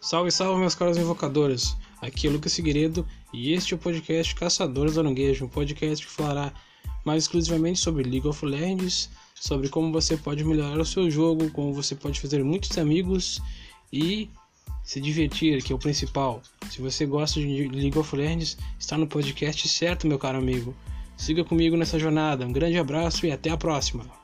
Salve, salve, meus caros invocadores! Aqui é Lucas Figueiredo e este é o podcast Caçadores do Aranguejo, um podcast que falará mais exclusivamente sobre League of Legends, sobre como você pode melhorar o seu jogo, como você pode fazer muitos amigos e se divertir, que é o principal. Se você gosta de League of Legends, está no podcast certo, meu caro amigo. Siga comigo nessa jornada. Um grande abraço e até a próxima!